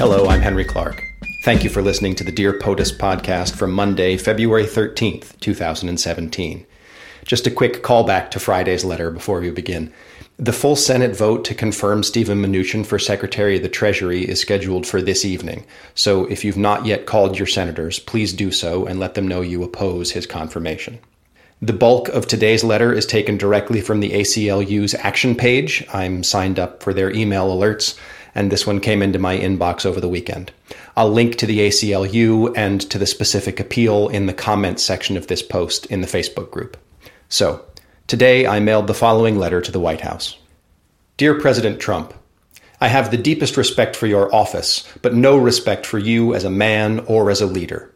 Hello, I'm Henry Clark. Thank you for listening to the Dear POTUS podcast for Monday, February 13th, 2017. Just a quick callback to Friday's letter before we begin. The full Senate vote to confirm Steven Mnuchin for Secretary of the Treasury is scheduled for this evening. So if you've not yet called your senators, please do so and let them know you oppose his confirmation. The bulk of today's letter is taken directly from the ACLU's action page. I'm signed up for their email alerts, and this one came into my inbox over the weekend. I'll link to the ACLU and to the specific appeal in the comments section of this post in the Facebook group. So, today I mailed the following letter to the White House Dear President Trump, I have the deepest respect for your office, but no respect for you as a man or as a leader.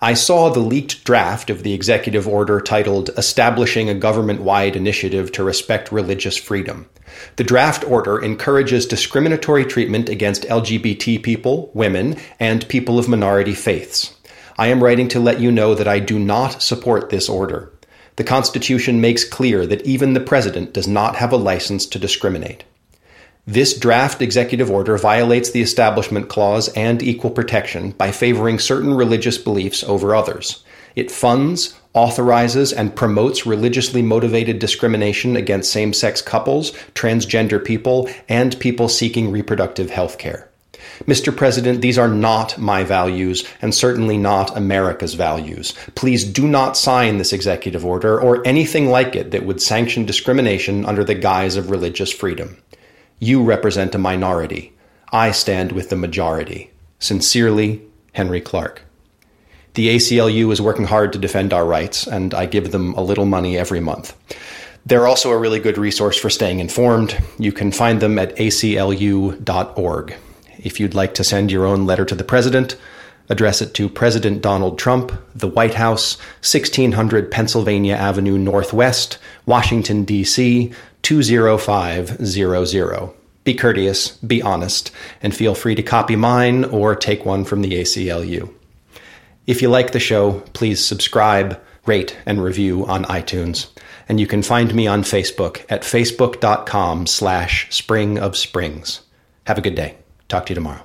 I saw the leaked draft of the executive order titled Establishing a Government Wide Initiative to Respect Religious Freedom. The draft order encourages discriminatory treatment against LGBT people, women, and people of minority faiths. I am writing to let you know that I do not support this order. The Constitution makes clear that even the President does not have a license to discriminate. This draft executive order violates the Establishment Clause and equal protection by favoring certain religious beliefs over others. It funds, authorizes, and promotes religiously motivated discrimination against same sex couples, transgender people, and people seeking reproductive health care. Mr. President, these are not my values and certainly not America's values. Please do not sign this executive order or anything like it that would sanction discrimination under the guise of religious freedom. You represent a minority. I stand with the majority. Sincerely, Henry Clark. The ACLU is working hard to defend our rights, and I give them a little money every month. They're also a really good resource for staying informed. You can find them at aclu.org. If you'd like to send your own letter to the President, address it to President Donald Trump, the White House, 1600 Pennsylvania Avenue Northwest, Washington, D.C., 20500. Be courteous, be honest, and feel free to copy mine or take one from the ACLU. If you like the show, please subscribe, rate, and review on iTunes. And you can find me on Facebook at facebook.com slash spring of springs. Have a good day. Talk to you tomorrow.